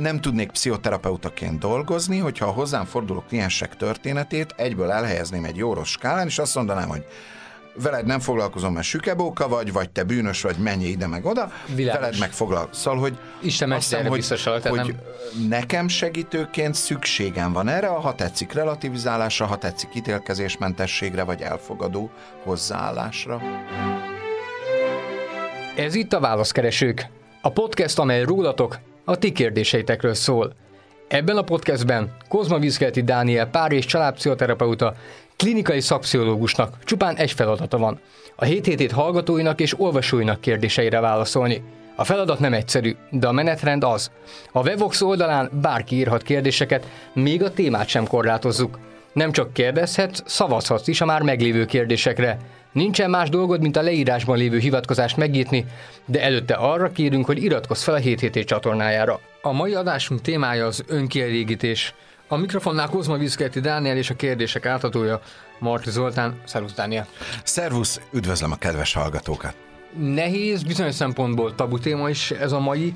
nem tudnék pszichoterapeutaként dolgozni, hogyha a hozzám forduló kliensek történetét egyből elhelyezném egy jó rossz skálán, és azt mondanám, hogy veled nem foglalkozom, mert sükebóka vagy, vagy te bűnös vagy, menj ide meg oda, Világos. veled meg foglalkozol. Szóval, hogy Isten azt hiszem, hogy, hogy nekem segítőként szükségem van erre, ha tetszik relativizálásra, ha tetszik ítélkezésmentességre, vagy elfogadó hozzáállásra. Ez itt a Válaszkeresők, a podcast, amely rólatok, a ti kérdéseitekről szól. Ebben a podcastben Kozma Vizkelti Dániel pár és családpszichoterapeuta klinikai szakpszichológusnak csupán egy feladata van. A 7 hét hallgatóinak és olvasóinak kérdéseire válaszolni. A feladat nem egyszerű, de a menetrend az. A Wevox oldalán bárki írhat kérdéseket, még a témát sem korlátozzuk. Nem csak kérdezhetsz, szavazhatsz is a már meglévő kérdésekre. Nincsen más dolgod, mint a leírásban lévő hivatkozást megnyitni, de előtte arra kérünk, hogy iratkozz fel a 7 hét csatornájára. A mai adásunk témája az önkielégítés. A mikrofonnál Kozma Vizkelti Dániel és a kérdések átadója Marti Zoltán. Szervusz Dániel! Szervusz, üdvözlöm a kedves hallgatókat! Nehéz, bizonyos szempontból tabu téma is ez a mai.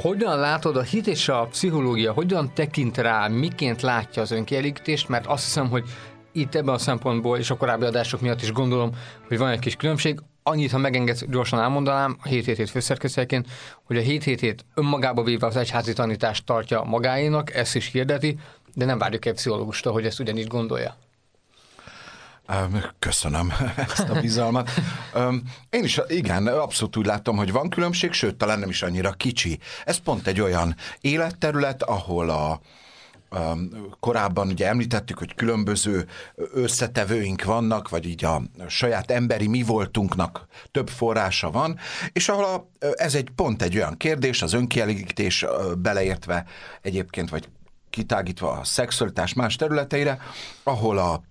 Hogyan látod a hit és a pszichológia, hogyan tekint rá, miként látja az önkielégítést, mert azt hiszem, hogy itt ebben a szempontból és a korábbi adások miatt is gondolom, hogy van egy kis különbség. Annyit, ha megengedsz, gyorsan elmondanám, a 7 hét főszerkesztőként, hogy a 7 hét önmagába véve az egyházi tanítást tartja magáénak, ezt is hirdeti, de nem várjuk egy pszichológustól, hogy ezt ugyanígy gondolja. Köszönöm ezt a bizalmat. Én is, igen, abszolút úgy látom, hogy van különbség, sőt, talán nem is annyira kicsi. Ez pont egy olyan életterület, ahol a, korábban ugye említettük, hogy különböző összetevőink vannak, vagy így a saját emberi mi voltunknak több forrása van, és ahol a, ez egy pont egy olyan kérdés, az önkielégítés beleértve egyébként, vagy kitágítva a szexualitás más területeire, ahol a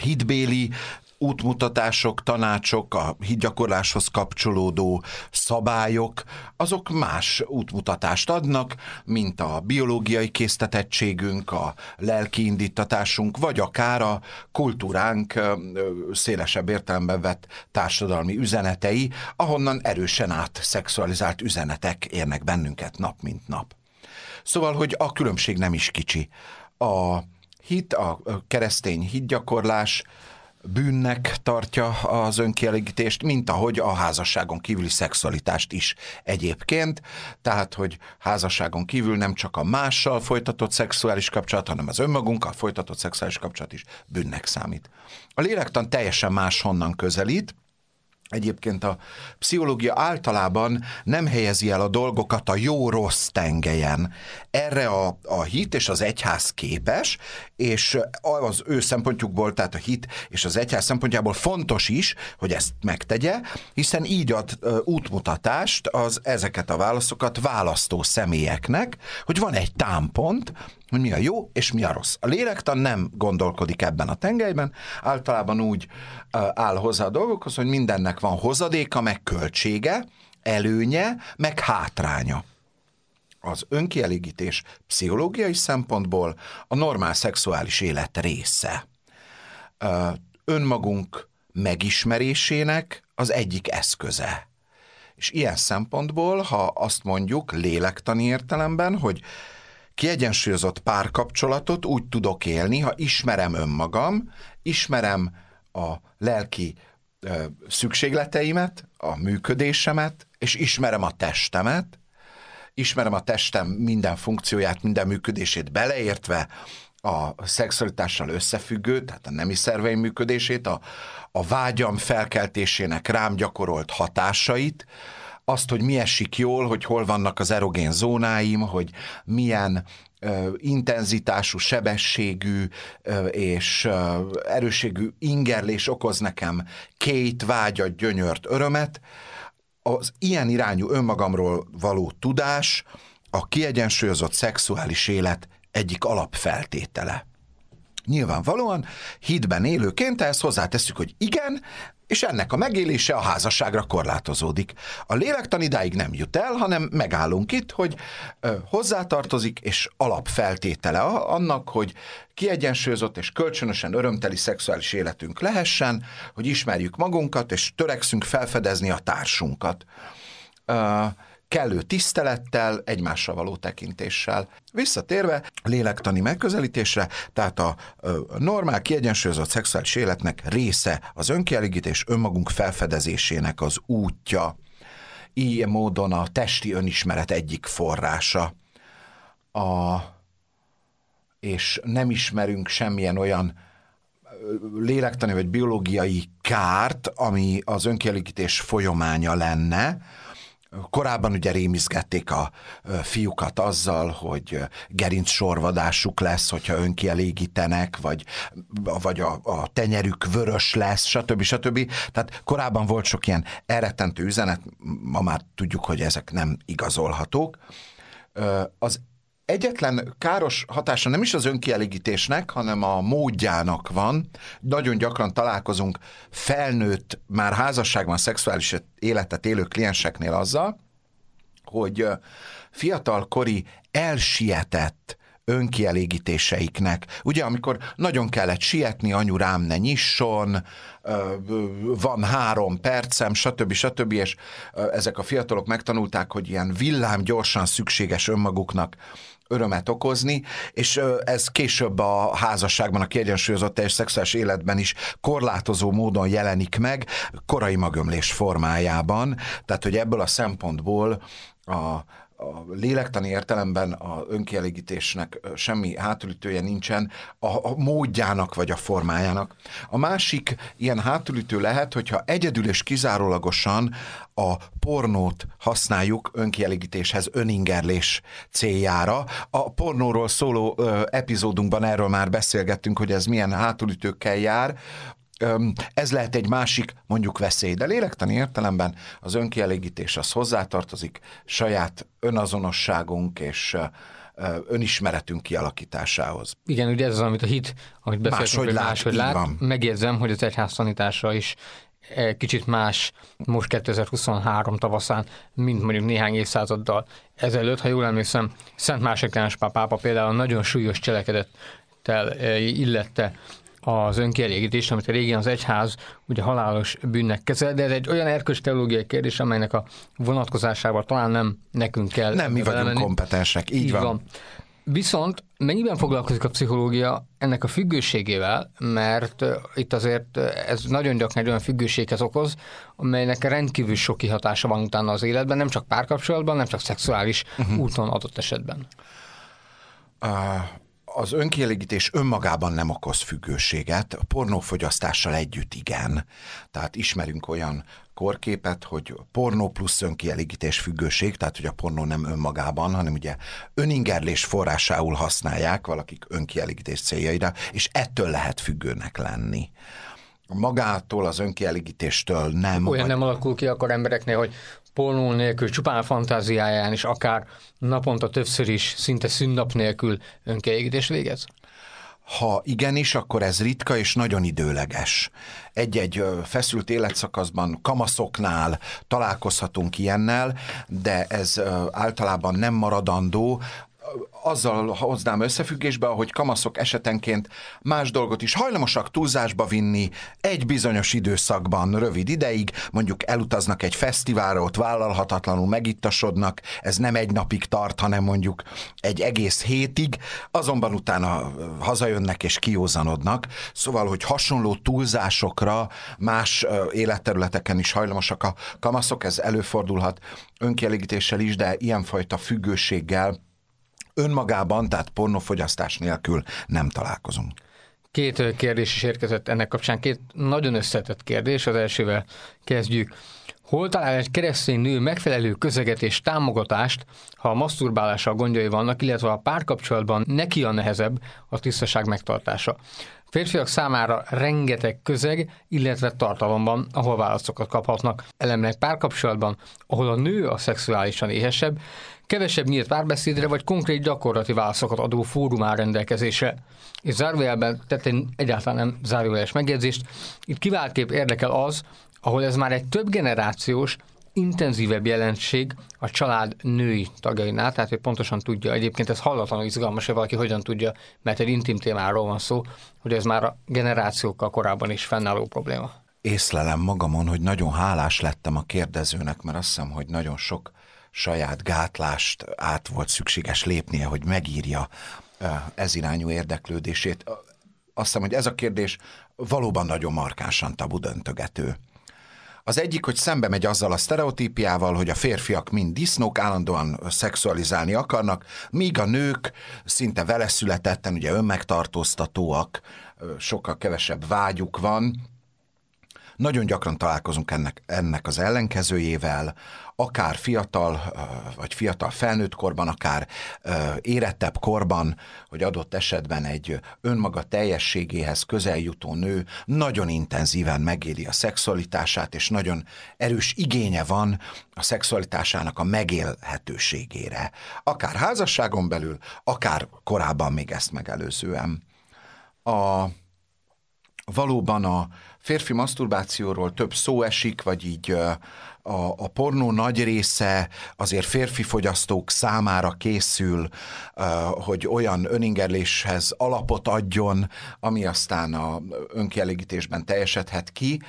hitbéli útmutatások, tanácsok, a hitgyakorláshoz kapcsolódó szabályok, azok más útmutatást adnak, mint a biológiai késztetettségünk, a lelki indítatásunk, vagy akár a kultúránk szélesebb értelemben vett társadalmi üzenetei, ahonnan erősen át szexualizált üzenetek érnek bennünket nap mint nap. Szóval, hogy a különbség nem is kicsi. A hit, a keresztény hitgyakorlás bűnnek tartja az önkielégítést, mint ahogy a házasságon kívüli szexualitást is egyébként. Tehát, hogy házasságon kívül nem csak a mással folytatott szexuális kapcsolat, hanem az önmagunkkal folytatott szexuális kapcsolat is bűnnek számít. A lélektan teljesen máshonnan közelít, Egyébként a pszichológia általában nem helyezi el a dolgokat a jó-rossz tengelyen. Erre a, a hit és az egyház képes, és az ő szempontjukból, tehát a hit és az egyház szempontjából fontos is, hogy ezt megtegye, hiszen így ad útmutatást az ezeket a válaszokat választó személyeknek, hogy van egy támpont, hogy mi a jó és mi a rossz. A lélektan nem gondolkodik ebben a tengelyben, általában úgy áll hozzá a dolgokhoz, hogy mindennek van hozadéka, meg költsége, előnye, meg hátránya. Az önkielégítés pszichológiai szempontból a normál szexuális élet része. Önmagunk megismerésének az egyik eszköze. És ilyen szempontból, ha azt mondjuk lélektani értelemben, hogy kiegyensúlyozott párkapcsolatot úgy tudok élni, ha ismerem önmagam, ismerem a lelki szükségleteimet, a működésemet, és ismerem a testemet, ismerem a testem minden funkcióját, minden működését beleértve, a szexualitással összefüggő, tehát a nemi szerveim működését, a, a vágyam felkeltésének rám gyakorolt hatásait, azt, hogy mi esik jól, hogy hol vannak az erogén zónáim, hogy milyen ö, intenzitású, sebességű ö, és ö, erőségű ingerlés okoz nekem két vágyat, gyönyört, örömet, az ilyen irányú önmagamról való tudás a kiegyensúlyozott szexuális élet egyik alapfeltétele. Nyilvánvalóan hitben élőként ehhez hozzáteszük, hogy igen, és ennek a megélése a házasságra korlátozódik. A lélektan idáig nem jut el, hanem megállunk itt, hogy hozzátartozik, és alapfeltétele annak, hogy kiegyensúlyozott és kölcsönösen örömteli szexuális életünk lehessen, hogy ismerjük magunkat, és törekszünk felfedezni a társunkat. Kellő tisztelettel, egymásra való tekintéssel. Visszatérve lélektani megközelítésre, tehát a normál, kiegyensúlyozott szexuális életnek része az önkielégítés önmagunk felfedezésének az útja. Ilyen módon a testi önismeret egyik forrása. A, és nem ismerünk semmilyen olyan lélektani vagy biológiai kárt, ami az önkielégítés folyamánya lenne, Korábban ugye rémizgették a fiúkat azzal, hogy gerinc sorvadásuk lesz, hogyha önkielégítenek, vagy, vagy a, a tenyerük vörös lesz, stb. stb. Tehát korábban volt sok ilyen elrettentő üzenet, ma már tudjuk, hogy ezek nem igazolhatók. Az egyetlen káros hatása nem is az önkielégítésnek, hanem a módjának van. Nagyon gyakran találkozunk felnőtt, már házasságban, szexuális életet élő klienseknél azzal, hogy fiatalkori elsietett önkielégítéseiknek. Ugye, amikor nagyon kellett sietni, anyu rám ne nyisson, van három percem, stb. stb. és ezek a fiatalok megtanulták, hogy ilyen villám gyorsan szükséges önmaguknak örömet okozni, és ez később a házasságban, a kiegyensúlyozott és szexuális életben is korlátozó módon jelenik meg, korai magömlés formájában, tehát hogy ebből a szempontból a, a lélektani értelemben a önkielégítésnek semmi hátulütője nincsen, a, a módjának vagy a formájának. A másik ilyen hátulütő lehet, hogyha egyedül és kizárólagosan a pornót használjuk önkielégítéshez, öningerlés céljára. A pornóról szóló ö, epizódunkban erről már beszélgettünk, hogy ez milyen hátulütőkkel jár, ez lehet egy másik, mondjuk veszély, de lélektani értelemben az önkielégítés az hozzátartozik saját önazonosságunk és önismeretünk kialakításához. Igen, ugye ez az, amit a hit, amit beszéltünk, máshogy lát, máshogy lát. Van. Megjegyzem, hogy az egyház tanítása is e, kicsit más most 2023 tavaszán, mint mondjuk néhány évszázaddal ezelőtt. Ha jól emlékszem, Szent Másik pápa például nagyon súlyos cselekedettel e, illette az önkielégítés, amit régen az egyház ugye halálos bűnnek kezel, de ez egy olyan erkölcs teológiai kérdés, amelynek a vonatkozásával talán nem nekünk kell. Nem mi vagyunk menni. kompetensek, így, így van. van. Viszont mennyiben foglalkozik a pszichológia ennek a függőségével, mert itt azért ez nagyon gyakran egy olyan függőséghez okoz, amelynek rendkívül sok kihatása van utána az életben, nem csak párkapcsolatban, nem csak szexuális uh-huh. úton adott esetben. Uh, az önkielégítés önmagában nem okoz függőséget, a pornófogyasztással együtt igen. Tehát ismerünk olyan korképet, hogy pornó plusz önkielégítés függőség, tehát hogy a pornó nem önmagában, hanem ugye öningerlés forrásául használják valakik önkielégítés céljaira, és ettől lehet függőnek lenni magától, az önkielégítéstől nem. Olyan vagy... nem alakul ki akkor embereknél, hogy pornó nélkül, csupán fantáziáján is akár naponta többször is, szinte szünnap nélkül önkielégítés végez? Ha igenis, akkor ez ritka és nagyon időleges. Egy-egy feszült életszakaszban, kamaszoknál találkozhatunk ilyennel, de ez általában nem maradandó, azzal hoznám összefüggésbe, hogy kamaszok esetenként más dolgot is hajlamosak túlzásba vinni egy bizonyos időszakban, rövid ideig, mondjuk elutaznak egy fesztiválra, ott vállalhatatlanul megittasodnak, ez nem egy napig tart, hanem mondjuk egy egész hétig, azonban utána hazajönnek és kiózanodnak. Szóval, hogy hasonló túlzásokra más életterületeken is hajlamosak a kamaszok, ez előfordulhat önkielégítéssel is, de ilyenfajta függőséggel önmagában, tehát pornófogyasztás nélkül nem találkozunk. Két kérdés is érkezett ennek kapcsán, két nagyon összetett kérdés. Az elsővel kezdjük. Hol talál egy keresztény nő megfelelő közeget és támogatást, ha a maszturbálással gondjai vannak, illetve a párkapcsolatban neki a nehezebb a tisztaság megtartása? Férfiak számára rengeteg közeg, illetve tartalomban, ahol válaszokat kaphatnak. Elemnek párkapcsolatban, ahol a nő a szexuálisan éhesebb, kevesebb nyílt párbeszédre vagy konkrét gyakorlati válaszokat adó fórum áll rendelkezésre. És zárójelben tett egy egyáltalán nem zárójeles megjegyzést. Itt kiváltképp érdekel az, ahol ez már egy több generációs, intenzívebb jelenség a család női tagjainál, tehát hogy pontosan tudja, egyébként ez hallatlanul izgalmas, hogy valaki hogyan tudja, mert egy intim témáról van szó, hogy ez már a generációkkal korábban is fennálló probléma. Észlelem magamon, hogy nagyon hálás lettem a kérdezőnek, mert azt hiszem, hogy nagyon sok saját gátlást át volt szükséges lépnie, hogy megírja ez irányú érdeklődését. Azt hiszem, hogy ez a kérdés valóban nagyon markánsan tabu döntögető. Az egyik, hogy szembe megy azzal a sztereotípiával, hogy a férfiak mind disznók, állandóan szexualizálni akarnak, míg a nők szinte vele születetten, ugye önmegtartóztatóak, sokkal kevesebb vágyuk van, nagyon gyakran találkozunk ennek, ennek az ellenkezőjével, akár fiatal, vagy fiatal felnőtt korban, akár érettebb korban, hogy adott esetben egy önmaga teljességéhez közel jutó nő nagyon intenzíven megéli a szexualitását, és nagyon erős igénye van a szexualitásának a megélhetőségére. Akár házasságon belül, akár korábban még ezt megelőzően. A, valóban a férfi maszturbációról több szó esik, vagy így a, a pornó nagy része azért férfi fogyasztók számára készül, hogy olyan öningerléshez alapot adjon, ami aztán a önkielégítésben teljesedhet ki.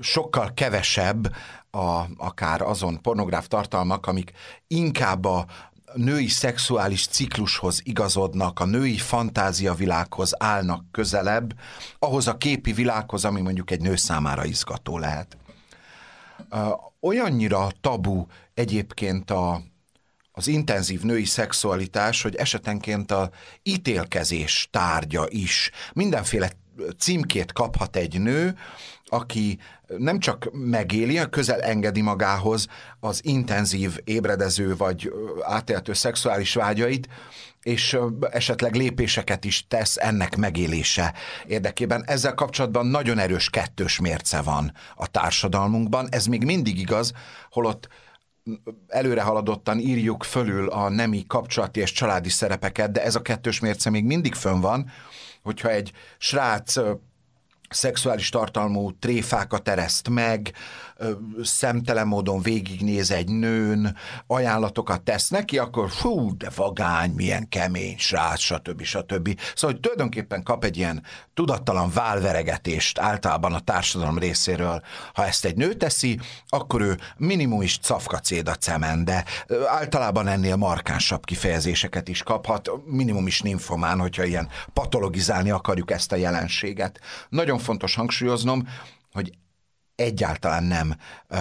Sokkal kevesebb a, akár azon pornográf tartalmak, amik inkább a, női szexuális ciklushoz igazodnak, a női fantáziavilághoz állnak közelebb, ahhoz a képi világhoz, ami mondjuk egy nő számára izgató lehet. Olyannyira tabu egyébként a, az intenzív női szexualitás, hogy esetenként a ítélkezés tárgya is. Mindenféle címkét kaphat egy nő, aki nem csak megéli, közel engedi magához az intenzív, ébredező vagy átéltő szexuális vágyait, és esetleg lépéseket is tesz ennek megélése érdekében. Ezzel kapcsolatban nagyon erős kettős mérce van a társadalmunkban. Ez még mindig igaz, holott előre haladottan írjuk fölül a nemi kapcsolati és családi szerepeket, de ez a kettős mérce még mindig fönn van, hogyha egy srác szexuális tartalmú tréfákat ereszt meg, szemtelen módon végignéz egy nőn, ajánlatokat tesz neki, akkor fú, de vagány, milyen kemény srác, stb. stb. Szóval, hogy tulajdonképpen kap egy ilyen tudattalan válveregetést általában a társadalom részéről. Ha ezt egy nő teszi, akkor ő minimum is cafkacéd a cemen, de általában ennél markánsabb kifejezéseket is kaphat, minimum is ninfomán, hogyha ilyen patologizálni akarjuk ezt a jelenséget. Nagyon fontos hangsúlyoznom, hogy egyáltalán nem ö,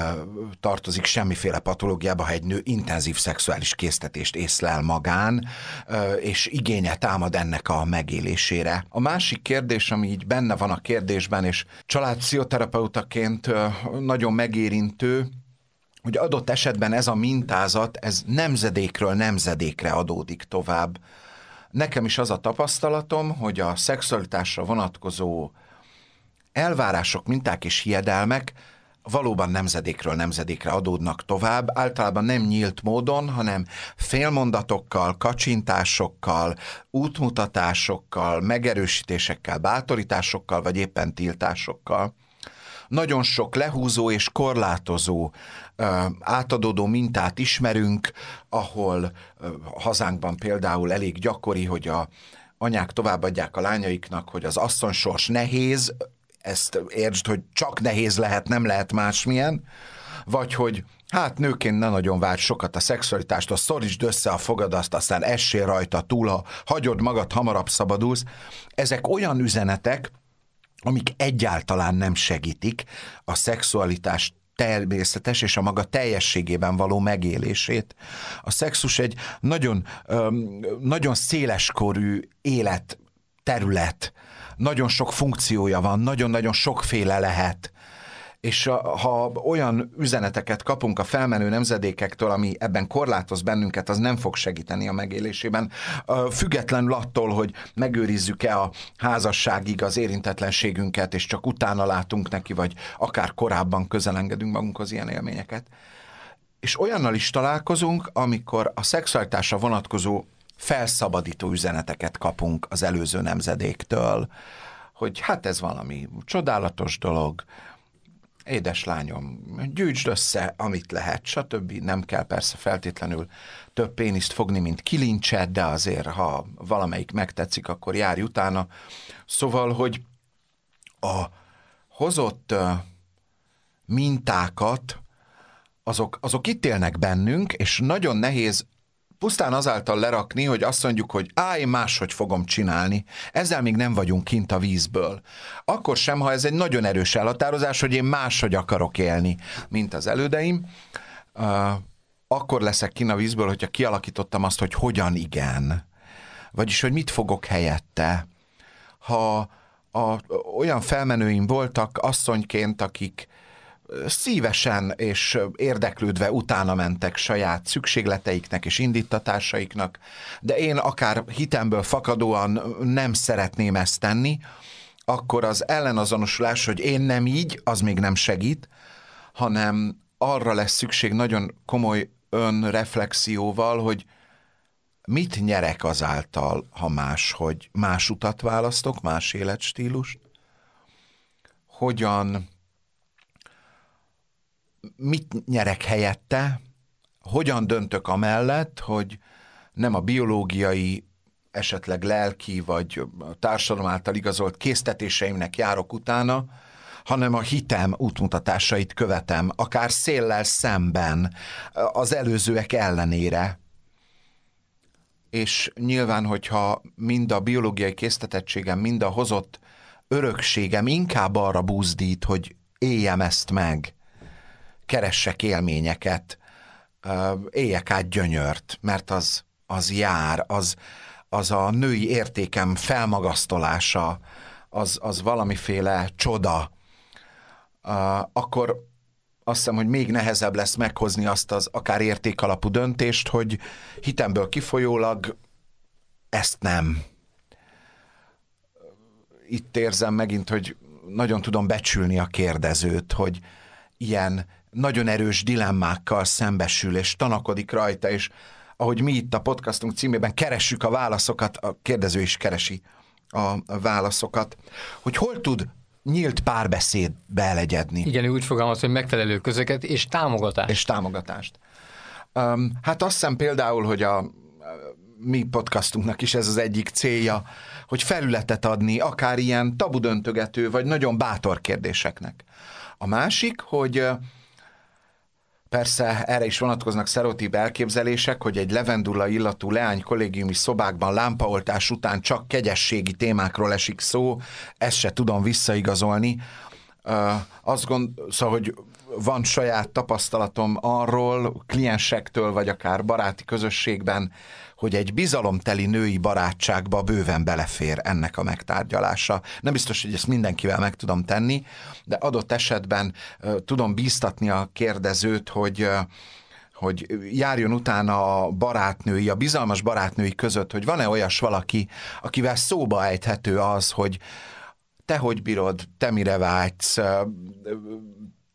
tartozik semmiféle patológiába, ha egy nő intenzív szexuális késztetést észlel magán, ö, és igénye támad ennek a megélésére. A másik kérdés, ami így benne van a kérdésben, és családpszichoterapeutaként ö, nagyon megérintő, hogy adott esetben ez a mintázat, ez nemzedékről nemzedékre adódik tovább. Nekem is az a tapasztalatom, hogy a szexualitásra vonatkozó elvárások, minták és hiedelmek valóban nemzedékről nemzedékre adódnak tovább, általában nem nyílt módon, hanem félmondatokkal, kacsintásokkal, útmutatásokkal, megerősítésekkel, bátorításokkal, vagy éppen tiltásokkal. Nagyon sok lehúzó és korlátozó átadódó mintát ismerünk, ahol hazánkban például elég gyakori, hogy a anyák továbbadják a lányaiknak, hogy az asszonysors nehéz, ezt értsd, hogy csak nehéz lehet, nem lehet másmilyen, vagy hogy hát nőként ne nagyon várj sokat a szexualitást, a szorítsd össze a fogadat, aztán essél rajta túl, ha hagyod magad, hamarabb szabadulsz. Ezek olyan üzenetek, amik egyáltalán nem segítik a szexualitást természetes és a maga teljességében való megélését. A szexus egy nagyon, nagyon széleskorű élet terület, nagyon sok funkciója van, nagyon-nagyon sokféle lehet. És ha olyan üzeneteket kapunk a felmenő nemzedékektől, ami ebben korlátoz bennünket, az nem fog segíteni a megélésében. Függetlenül attól, hogy megőrizzük-e a házasságig az érintetlenségünket, és csak utána látunk neki, vagy akár korábban közelengedünk magunkhoz ilyen élményeket. És olyannal is találkozunk, amikor a szexualitásra vonatkozó felszabadító üzeneteket kapunk az előző nemzedéktől, hogy hát ez valami csodálatos dolog, édeslányom, gyűjtsd össze, amit lehet, stb. Nem kell persze feltétlenül több péniszt fogni, mint kilincset, de azért, ha valamelyik megtetszik, akkor járj utána. Szóval, hogy a hozott mintákat azok, azok itt élnek bennünk, és nagyon nehéz pusztán azáltal lerakni, hogy azt mondjuk, hogy á, én máshogy fogom csinálni. Ezzel még nem vagyunk kint a vízből. Akkor sem, ha ez egy nagyon erős elhatározás, hogy én máshogy akarok élni, mint az elődeim, uh, akkor leszek kint a vízből, hogyha kialakítottam azt, hogy hogyan igen. Vagyis, hogy mit fogok helyette. Ha a, olyan felmenőim voltak asszonyként, akik szívesen és érdeklődve utána mentek saját szükségleteiknek és indítatásaiknak, de én akár hitemből fakadóan nem szeretném ezt tenni, akkor az ellenazonosulás, hogy én nem így, az még nem segít, hanem arra lesz szükség nagyon komoly önreflexióval, hogy mit nyerek azáltal, ha más, hogy más utat választok, más életstílust, hogyan mit nyerek helyette, hogyan döntök amellett, hogy nem a biológiai, esetleg lelki vagy társadalom által igazolt késztetéseimnek járok utána, hanem a hitem útmutatásait követem, akár széllel szemben, az előzőek ellenére. És nyilván, hogyha mind a biológiai késztetettségem, mind a hozott örökségem inkább arra buzdít, hogy éljem ezt meg, keressek élményeket, éljek át gyönyört, mert az, az jár, az, az a női értékem felmagasztolása, az, az valamiféle csoda, akkor azt hiszem, hogy még nehezebb lesz meghozni azt az akár értékalapú döntést, hogy hitemből kifolyólag ezt nem. Itt érzem megint, hogy nagyon tudom becsülni a kérdezőt, hogy ilyen nagyon erős dilemmákkal szembesül, és tanakodik rajta, és ahogy mi itt a podcastunk címében keressük a válaszokat, a kérdező is keresi a válaszokat, hogy hol tud nyílt párbeszédbe elegyedni. Igen, ő úgy fogalmaz, hogy megfelelő közöket és támogatást. És támogatást. Um, hát azt hiszem például, hogy a, a mi podcastunknak is ez az egyik célja, hogy felületet adni akár ilyen tabudöntögető, vagy nagyon bátor kérdéseknek. A másik, hogy Persze erre is vonatkoznak szerotíp elképzelések, hogy egy levendula illatú leány kollégiumi szobákban lámpaoltás után csak kegyességi témákról esik szó, ezt se tudom visszaigazolni. Uh, azt gond, szóval, hogy van saját tapasztalatom arról, kliensektől, vagy akár baráti közösségben, hogy egy bizalomteli női barátságba bőven belefér ennek a megtárgyalása. Nem biztos, hogy ezt mindenkivel meg tudom tenni, de adott esetben tudom bíztatni a kérdezőt, hogy hogy járjon utána a barátnői, a bizalmas barátnői között, hogy van-e olyas valaki, akivel szóba ejthető az, hogy te hogy bírod, te mire vágysz,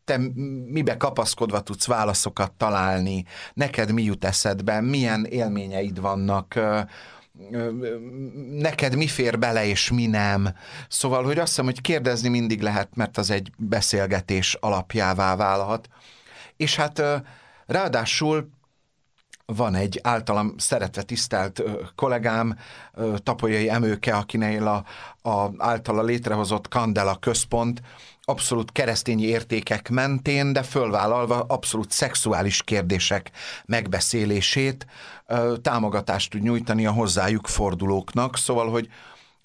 te mibe kapaszkodva tudsz válaszokat találni, neked mi jut eszedbe, milyen élményeid vannak, neked mi fér bele, és mi nem. Szóval, hogy azt hiszem, hogy kérdezni mindig lehet, mert az egy beszélgetés alapjává válhat. És hát ráadásul van egy általam szeretve tisztelt kollégám, Tapolyai Emőke, akinél a, a általa létrehozott Kandela központ abszolút keresztény értékek mentén, de fölvállalva abszolút szexuális kérdések megbeszélését támogatást tud nyújtani a hozzájuk fordulóknak. Szóval, hogy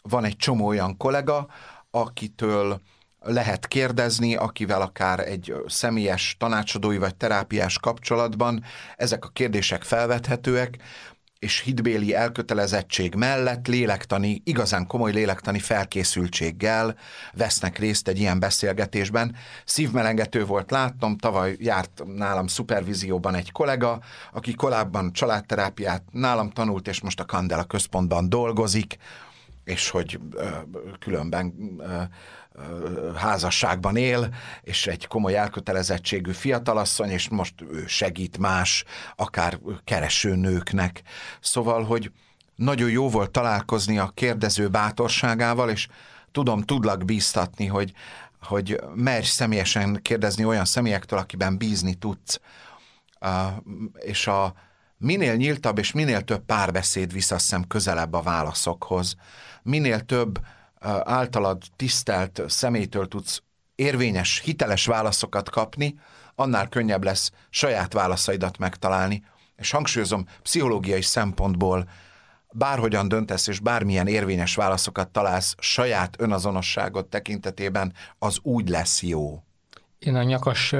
van egy csomó olyan kollega, akitől lehet kérdezni, akivel akár egy személyes tanácsadói vagy terápiás kapcsolatban ezek a kérdések felvethetőek, és hitbéli elkötelezettség mellett lélektani, igazán komoly lélektani felkészültséggel vesznek részt egy ilyen beszélgetésben. Szívmelengető volt látnom, tavaly járt nálam szupervízióban egy kollega, aki korábban családterápiát nálam tanult, és most a Kandela központban dolgozik, és hogy ö, különben ö, házasságban él, és egy komoly elkötelezettségű fiatalasszony, és most ő segít más, akár kereső nőknek. Szóval, hogy nagyon jó volt találkozni a kérdező bátorságával, és tudom, tudlak bíztatni, hogy, hogy merj személyesen kérdezni olyan személyektől, akiben bízni tudsz. És a minél nyíltabb és minél több párbeszéd visszaszem közelebb a válaszokhoz. Minél több általad tisztelt személytől tudsz érvényes, hiteles válaszokat kapni, annál könnyebb lesz saját válaszaidat megtalálni. És hangsúlyozom, pszichológiai szempontból bárhogyan döntesz, és bármilyen érvényes válaszokat találsz saját önazonosságot tekintetében, az úgy lesz jó. Én a nyakas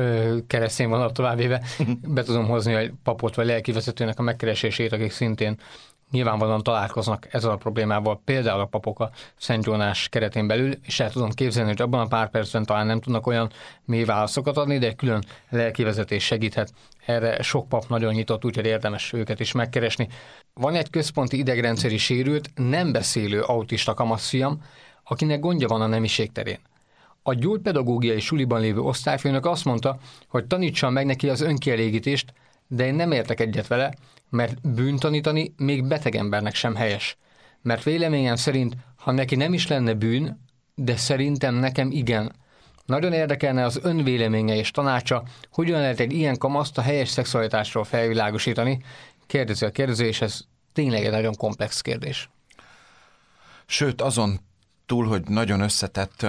keresztény vonat továbbéve be tudom hozni a papot vagy lelkivezetőnek a megkeresését, akik szintén nyilvánvalóan találkoznak ezzel a problémával, például a papok a Szent Jónás keretén belül, és el tudom képzelni, hogy abban a pár percben talán nem tudnak olyan mély válaszokat adni, de egy külön lelkivezetés segíthet. Erre sok pap nagyon nyitott, úgyhogy érdemes őket is megkeresni. Van egy központi idegrendszeri sérült, nem beszélő autista kamaszfiam, akinek gondja van a nemiség terén. A gyógypedagógiai suliban lévő osztályfőnök azt mondta, hogy tanítsam meg neki az önkielégítést, de én nem értek egyet vele, mert bűntanítani még beteg embernek sem helyes. Mert véleményem szerint, ha neki nem is lenne bűn, de szerintem nekem igen. Nagyon érdekelne az önvéleménye és tanácsa, hogyan lehet egy ilyen kamaszt a helyes szexualitásról felvilágosítani, kérdezi a kérdező, és ez tényleg egy nagyon komplex kérdés. Sőt, azon túl, hogy nagyon összetett,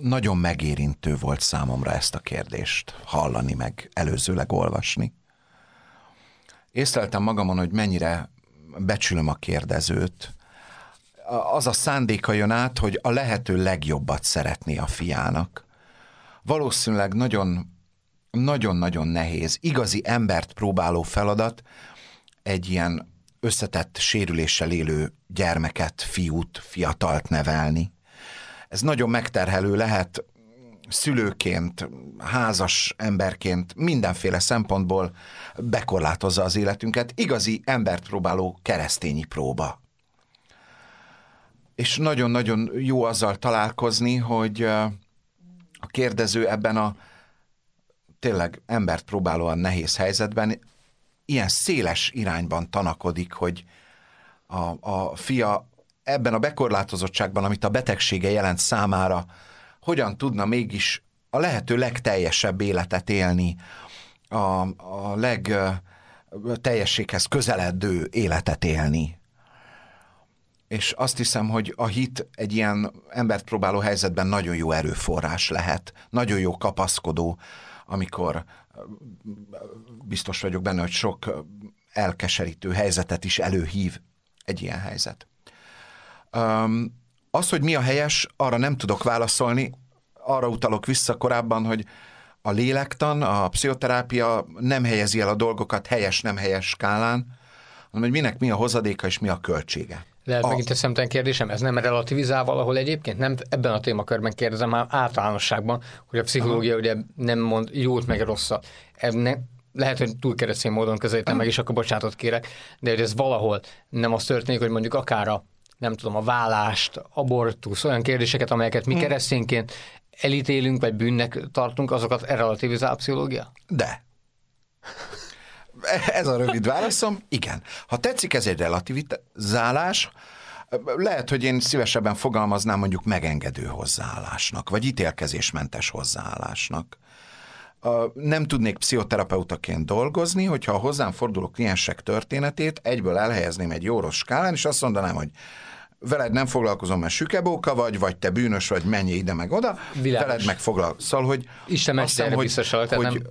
nagyon megérintő volt számomra ezt a kérdést hallani, meg előzőleg olvasni észleltem magamon, hogy mennyire becsülöm a kérdezőt. Az a szándéka jön át, hogy a lehető legjobbat szeretné a fiának. Valószínűleg nagyon nagyon-nagyon nehéz, igazi embert próbáló feladat egy ilyen összetett sérüléssel élő gyermeket, fiút, fiatalt nevelni. Ez nagyon megterhelő lehet, szülőként, házas emberként mindenféle szempontból bekorlátozza az életünket. Igazi embert próbáló keresztényi próba. És nagyon-nagyon jó azzal találkozni, hogy a kérdező ebben a tényleg embert próbálóan nehéz helyzetben ilyen széles irányban tanakodik, hogy a, a fia ebben a bekorlátozottságban, amit a betegsége jelent számára, hogyan tudna mégis a lehető legteljesebb életet élni, a, a legteljességhez közeledő életet élni. És azt hiszem, hogy a hit egy ilyen embert próbáló helyzetben nagyon jó erőforrás lehet, nagyon jó kapaszkodó, amikor biztos vagyok benne, hogy sok elkeserítő helyzetet is előhív egy ilyen helyzet. Az, hogy mi a helyes, arra nem tudok válaszolni, arra utalok vissza korábban, hogy a lélektan, a pszichoterápia nem helyezi el a dolgokat helyes, nem helyes skálán, hanem hogy minek mi a hozadéka és mi a költsége. Lehet a... megint egy szemtelen kérdésem, ez nem relativizál valahol egyébként? Nem ebben a témakörben kérdezem, már általánosságban, hogy a pszichológia Aha. ugye nem mond jót meg rosszat. Ebben lehet, hogy túl keresztény módon közelítem meg, és akkor bocsánatot kérek, de hogy ez valahol nem az történik, hogy mondjuk akár a nem tudom, a vállást, abortusz, olyan kérdéseket, amelyeket mi hmm. keresztényként elítélünk, vagy bűnnek tartunk, azokat relativizál a pszichológia? De. Ez a rövid válaszom, igen. Ha tetszik, ez egy relativizálás, lehet, hogy én szívesebben fogalmaznám mondjuk megengedő hozzáállásnak, vagy ítélkezésmentes hozzáállásnak. Nem tudnék pszichoterapeutaként dolgozni, hogyha a hozzám forduló kliensek történetét egyből elhelyezném egy jó rossz skálán, és azt mondanám, hogy veled nem foglalkozom, mert sükebóka vagy, vagy te bűnös vagy, menj ide meg oda, Világos. veled meg foglalkozom. Szóval, hogy Isten azt hiszem, hogy, hogy nem...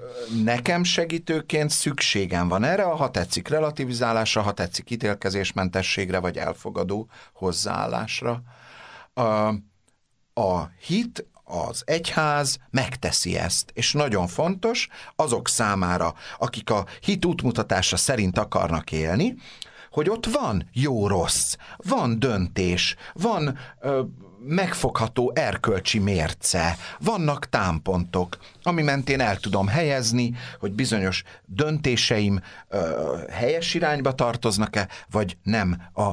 nekem segítőként szükségem van erre, ha tetszik relativizálásra, ha tetszik ítélkezésmentességre, vagy elfogadó hozzáállásra. A, a hit, az egyház megteszi ezt, és nagyon fontos azok számára, akik a hit útmutatása szerint akarnak élni, hogy ott van jó-rossz, van döntés, van ö, megfogható erkölcsi mérce, vannak támpontok, ami mentén el tudom helyezni, hogy bizonyos döntéseim ö, helyes irányba tartoznak-e, vagy nem a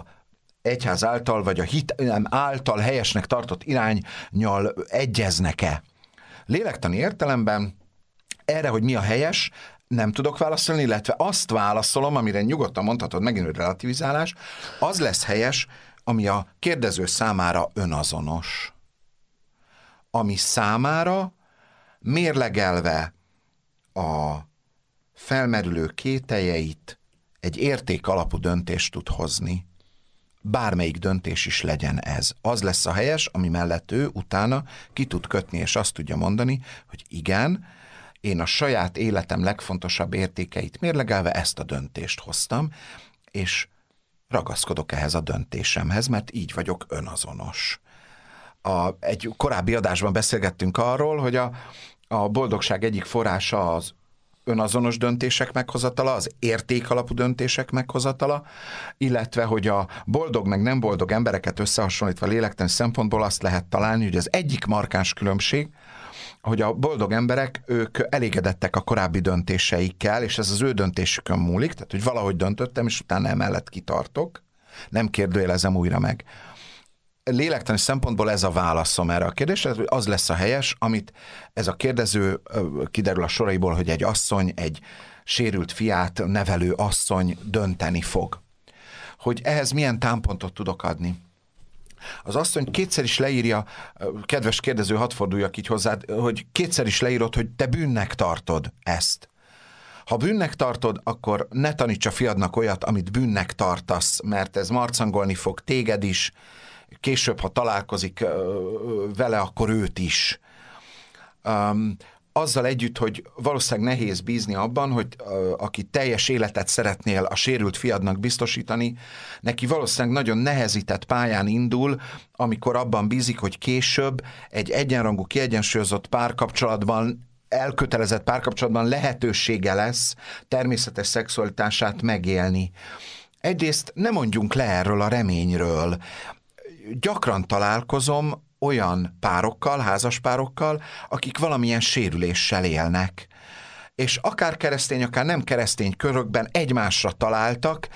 egyház által, vagy a hit nem által helyesnek tartott iránynyal egyeznek-e. Lélektani értelemben erre, hogy mi a helyes, nem tudok válaszolni, illetve azt válaszolom, amire nyugodtan mondhatod, megint egy relativizálás, az lesz helyes, ami a kérdező számára önazonos. Ami számára mérlegelve a felmerülő kételjeit egy érték alapú döntést tud hozni. Bármelyik döntés is legyen ez. Az lesz a helyes, ami mellett ő utána ki tud kötni, és azt tudja mondani, hogy igen, én a saját életem legfontosabb értékeit mérlegelve ezt a döntést hoztam, és ragaszkodok ehhez a döntésemhez, mert így vagyok önazonos. A, egy korábbi adásban beszélgettünk arról, hogy a, a boldogság egyik forrása az önazonos döntések meghozatala, az értékalapú döntések meghozatala, illetve hogy a boldog meg nem boldog embereket összehasonlítva lélektani szempontból azt lehet találni, hogy az egyik markáns különbség, hogy a boldog emberek, ők elégedettek a korábbi döntéseikkel, és ez az ő döntésükön múlik, tehát hogy valahogy döntöttem, és utána emellett kitartok, nem kérdőjelezem újra meg lélektani szempontból ez a válaszom erre a kérdésre, hogy az lesz a helyes, amit ez a kérdező kiderül a soraiból, hogy egy asszony, egy sérült fiát nevelő asszony dönteni fog. Hogy ehhez milyen támpontot tudok adni. Az asszony kétszer is leírja, kedves kérdező, hadd forduljak így hozzád, hogy kétszer is leírod, hogy te bűnnek tartod ezt. Ha bűnnek tartod, akkor ne taníts a fiadnak olyat, amit bűnnek tartasz, mert ez marcangolni fog téged is, később, ha találkozik vele, akkor őt is. Um, azzal együtt, hogy valószínűleg nehéz bízni abban, hogy aki teljes életet szeretnél a sérült fiadnak biztosítani, neki valószínűleg nagyon nehezített pályán indul, amikor abban bízik, hogy később egy egyenrangú, kiegyensúlyozott párkapcsolatban elkötelezett párkapcsolatban lehetősége lesz természetes szexualitását megélni. Egyrészt nem mondjunk le erről a reményről gyakran találkozom olyan párokkal, házaspárokkal, akik valamilyen sérüléssel élnek. És akár keresztény, akár nem keresztény körökben egymásra találtak,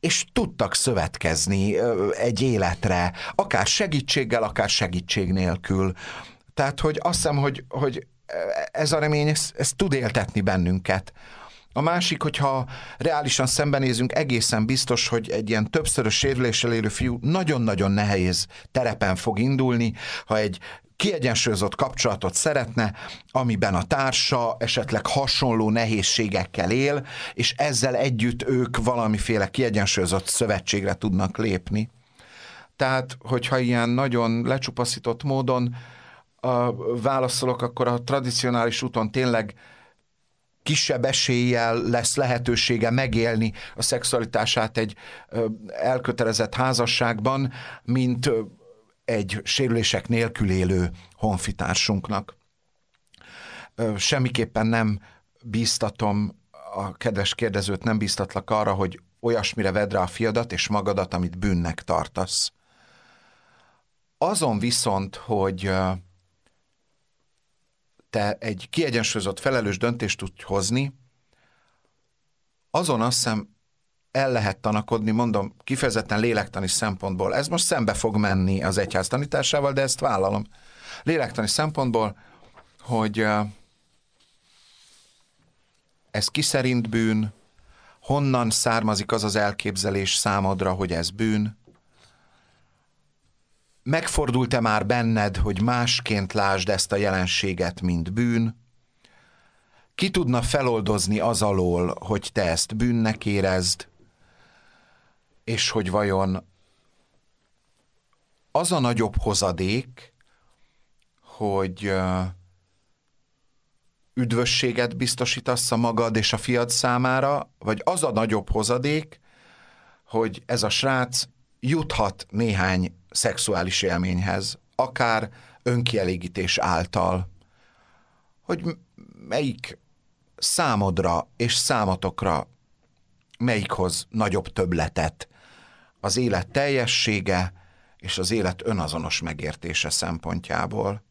és tudtak szövetkezni egy életre, akár segítséggel, akár segítség nélkül. Tehát, hogy azt hiszem, hogy, hogy ez a remény, ez, ez tud éltetni bennünket. A másik, hogyha reálisan szembenézünk, egészen biztos, hogy egy ilyen többszörös sérüléssel élő fiú nagyon-nagyon nehéz terepen fog indulni, ha egy kiegyensúlyozott kapcsolatot szeretne, amiben a társa esetleg hasonló nehézségekkel él, és ezzel együtt ők valamiféle kiegyensúlyozott szövetségre tudnak lépni. Tehát, hogyha ilyen nagyon lecsupaszított módon uh, válaszolok, akkor a tradicionális úton tényleg kisebb eséllyel lesz lehetősége megélni a szexualitását egy elkötelezett házasságban, mint egy sérülések nélkül élő honfitársunknak. Semmiképpen nem bíztatom a kedves kérdezőt, nem bíztatlak arra, hogy olyasmire vedd rá a fiadat és magadat, amit bűnnek tartasz. Azon viszont, hogy te egy kiegyensúlyozott, felelős döntést tudsz hozni, azon azt hiszem el lehet tanakodni, mondom, kifejezetten lélektani szempontból. Ez most szembe fog menni az egyház tanításával, de ezt vállalom. Lélektani szempontból, hogy ez ki szerint bűn, honnan származik az az elképzelés számodra, hogy ez bűn, Megfordult-e már benned, hogy másként lásd ezt a jelenséget, mint bűn? Ki tudna feloldozni az alól, hogy te ezt bűnnek érezd, és hogy vajon az a nagyobb hozadék, hogy üdvösséget biztosítasz a magad és a fiad számára, vagy az a nagyobb hozadék, hogy ez a srác juthat néhány szexuális élményhez, akár önkielégítés által, hogy melyik számodra és számotokra melyik hoz nagyobb többletet az élet teljessége és az élet önazonos megértése szempontjából.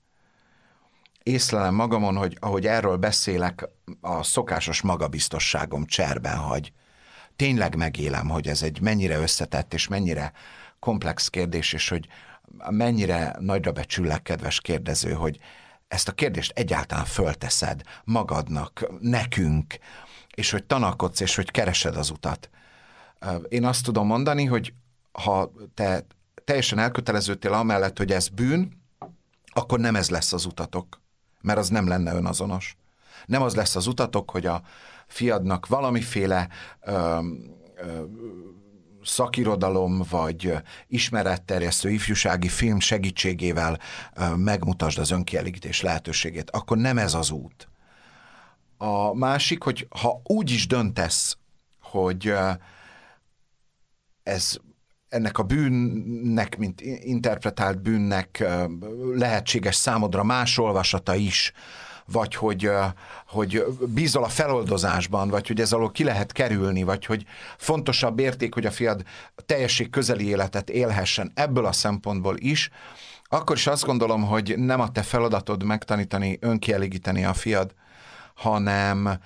Észlelem magamon, hogy ahogy erről beszélek, a szokásos magabiztosságom cserben hagy. Tényleg megélem, hogy ez egy mennyire összetett és mennyire komplex kérdés, és hogy mennyire nagyra becsüllek, kedves kérdező, hogy ezt a kérdést egyáltalán fölteszed magadnak, nekünk, és hogy tanakodsz, és hogy keresed az utat. Én azt tudom mondani, hogy ha te teljesen elköteleződtél amellett, hogy ez bűn, akkor nem ez lesz az utatok, mert az nem lenne önazonos. Nem az lesz az utatok, hogy a fiadnak valamiféle ö, ö, szakirodalom vagy ismeretterjesztő ifjúsági film segítségével megmutasd az önkielégítés lehetőségét, akkor nem ez az út. A másik, hogy ha úgy is döntesz, hogy ez ennek a bűnnek, mint interpretált bűnnek lehetséges számodra más olvasata is, vagy hogy, hogy bízol a feloldozásban, vagy hogy ez alól ki lehet kerülni, vagy hogy fontosabb érték, hogy a fiad teljesség közeli életet élhessen ebből a szempontból is, akkor is azt gondolom, hogy nem a te feladatod megtanítani, önkielégíteni a fiad, hanem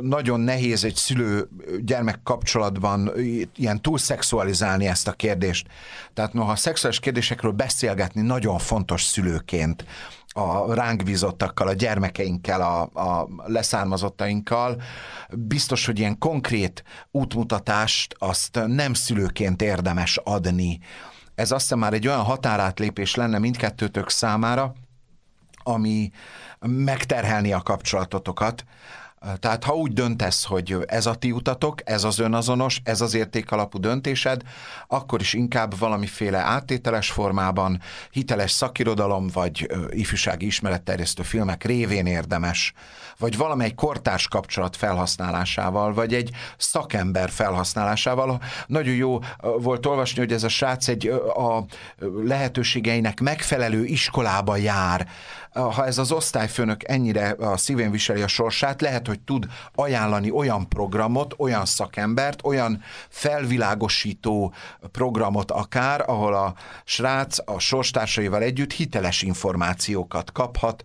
nagyon nehéz egy szülő-gyermek kapcsolatban ilyen túl szexualizálni ezt a kérdést. Tehát noha szexuális kérdésekről beszélgetni nagyon fontos szülőként, a ránk bízottakkal, a gyermekeinkkel, a, a leszármazottainkkal, biztos, hogy ilyen konkrét útmutatást azt nem szülőként érdemes adni. Ez azt hiszem már egy olyan határátlépés lenne mindkettőtök számára, ami megterhelni a kapcsolatotokat, tehát ha úgy döntesz, hogy ez a ti utatok, ez az önazonos, ez az értékalapú döntésed, akkor is inkább valamiféle áttételes formában, hiteles szakirodalom vagy ifjúsági ismeretterjesztő filmek révén érdemes, vagy valamely kortárs kapcsolat felhasználásával, vagy egy szakember felhasználásával. Nagyon jó volt olvasni, hogy ez a srác egy a lehetőségeinek megfelelő iskolába jár, ha ez az osztályfőnök ennyire a szívén viseli a sorsát, lehet, hogy tud ajánlani olyan programot, olyan szakembert, olyan felvilágosító programot akár, ahol a srác a sorstársaival együtt hiteles információkat kaphat,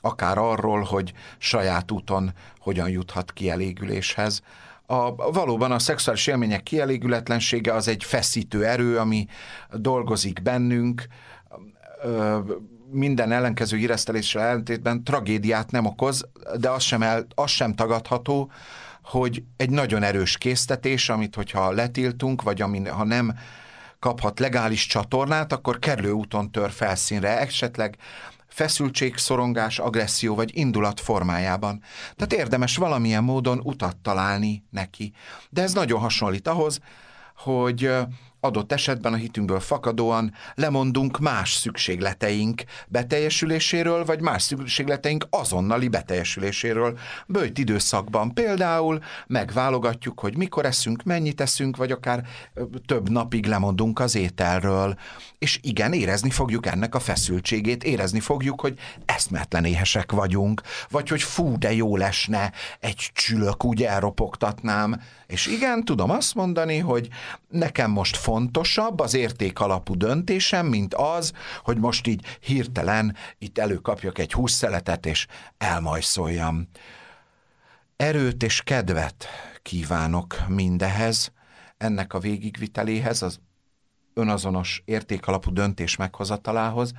akár arról, hogy saját úton hogyan juthat kielégüléshez. A, valóban a szexuális élmények kielégületlensége az egy feszítő erő, ami dolgozik bennünk, minden ellenkező híreszteléssel ellentétben tragédiát nem okoz, de az sem, el, az sem tagadható, hogy egy nagyon erős késztetés, amit hogyha letiltunk, vagy ami, ha nem kaphat legális csatornát, akkor kerülő úton tör felszínre, esetleg feszültség, szorongás, agresszió vagy indulat formájában. Tehát érdemes valamilyen módon utat találni neki. De ez nagyon hasonlít ahhoz, hogy adott esetben a hitünkből fakadóan lemondunk más szükségleteink beteljesüléséről, vagy más szükségleteink azonnali beteljesüléséről. Bőjt időszakban például megválogatjuk, hogy mikor eszünk, mennyit eszünk, vagy akár több napig lemondunk az ételről. És igen, érezni fogjuk ennek a feszültségét, érezni fogjuk, hogy eszmetlen éhesek vagyunk, vagy hogy fú, de jó lesne, egy csülök úgy elropogtatnám. És igen, tudom azt mondani, hogy nekem most fontosabb az érték alapú döntésem, mint az, hogy most így hirtelen itt előkapjak egy húszszeletet, és elmajszoljam. Erőt és kedvet kívánok mindehez, ennek a végigviteléhez, az önazonos értékalapú döntés meghozatalához,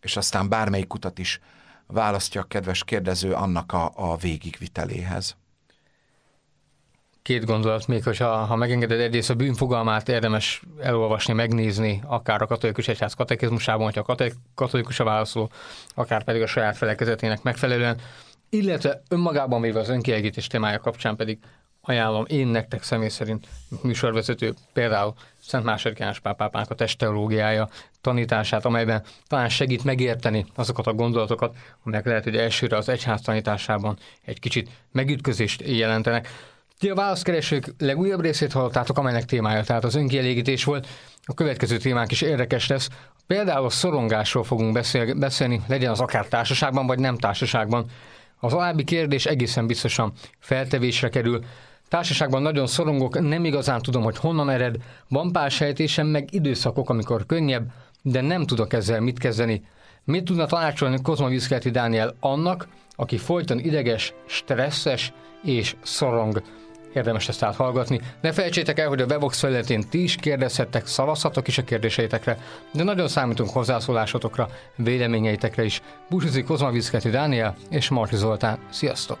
és aztán bármelyik utat is választja a kedves kérdező annak a, a végigviteléhez két gondolat még, hogyha ha megengeded egyrészt a bűnfogalmát érdemes elolvasni, megnézni, akár a katolikus egyház katekizmusában, hogyha a katolikus a válaszoló, akár pedig a saját felekezetének megfelelően, illetve önmagában véve az önkielégítés témája kapcsán pedig ajánlom én nektek személy szerint műsorvezető, például Szent második János pápápának a testteológiája tanítását, amelyben talán segít megérteni azokat a gondolatokat, amelyek lehet, hogy elsőre az egyház tanításában egy kicsit megütközést jelentenek. Ti a válaszkeresők legújabb részét hallottátok, amelynek témája, tehát az önkielégítés volt. A következő témánk is érdekes lesz. Például a szorongásról fogunk beszél, beszélni, legyen az akár társaságban, vagy nem társaságban. Az alábbi kérdés egészen biztosan feltevésre kerül. Társaságban nagyon szorongok, nem igazán tudom, hogy honnan ered. Van pár sejtésem, meg időszakok, amikor könnyebb, de nem tudok ezzel mit kezdeni. Mit tudna tanácsolni Kozma Viszkelti Dániel annak, aki folyton ideges, stresszes és szorong? Érdemes ezt áthallgatni. Ne felejtsétek el, hogy a Webox felületén ti is kérdezhettek, szavazhatok is a kérdéseitekre, de nagyon számítunk hozzászólásotokra, véleményeitekre is. Búcsúzik Kozma Viszketi Dániel és Marti Zoltán. Sziasztok!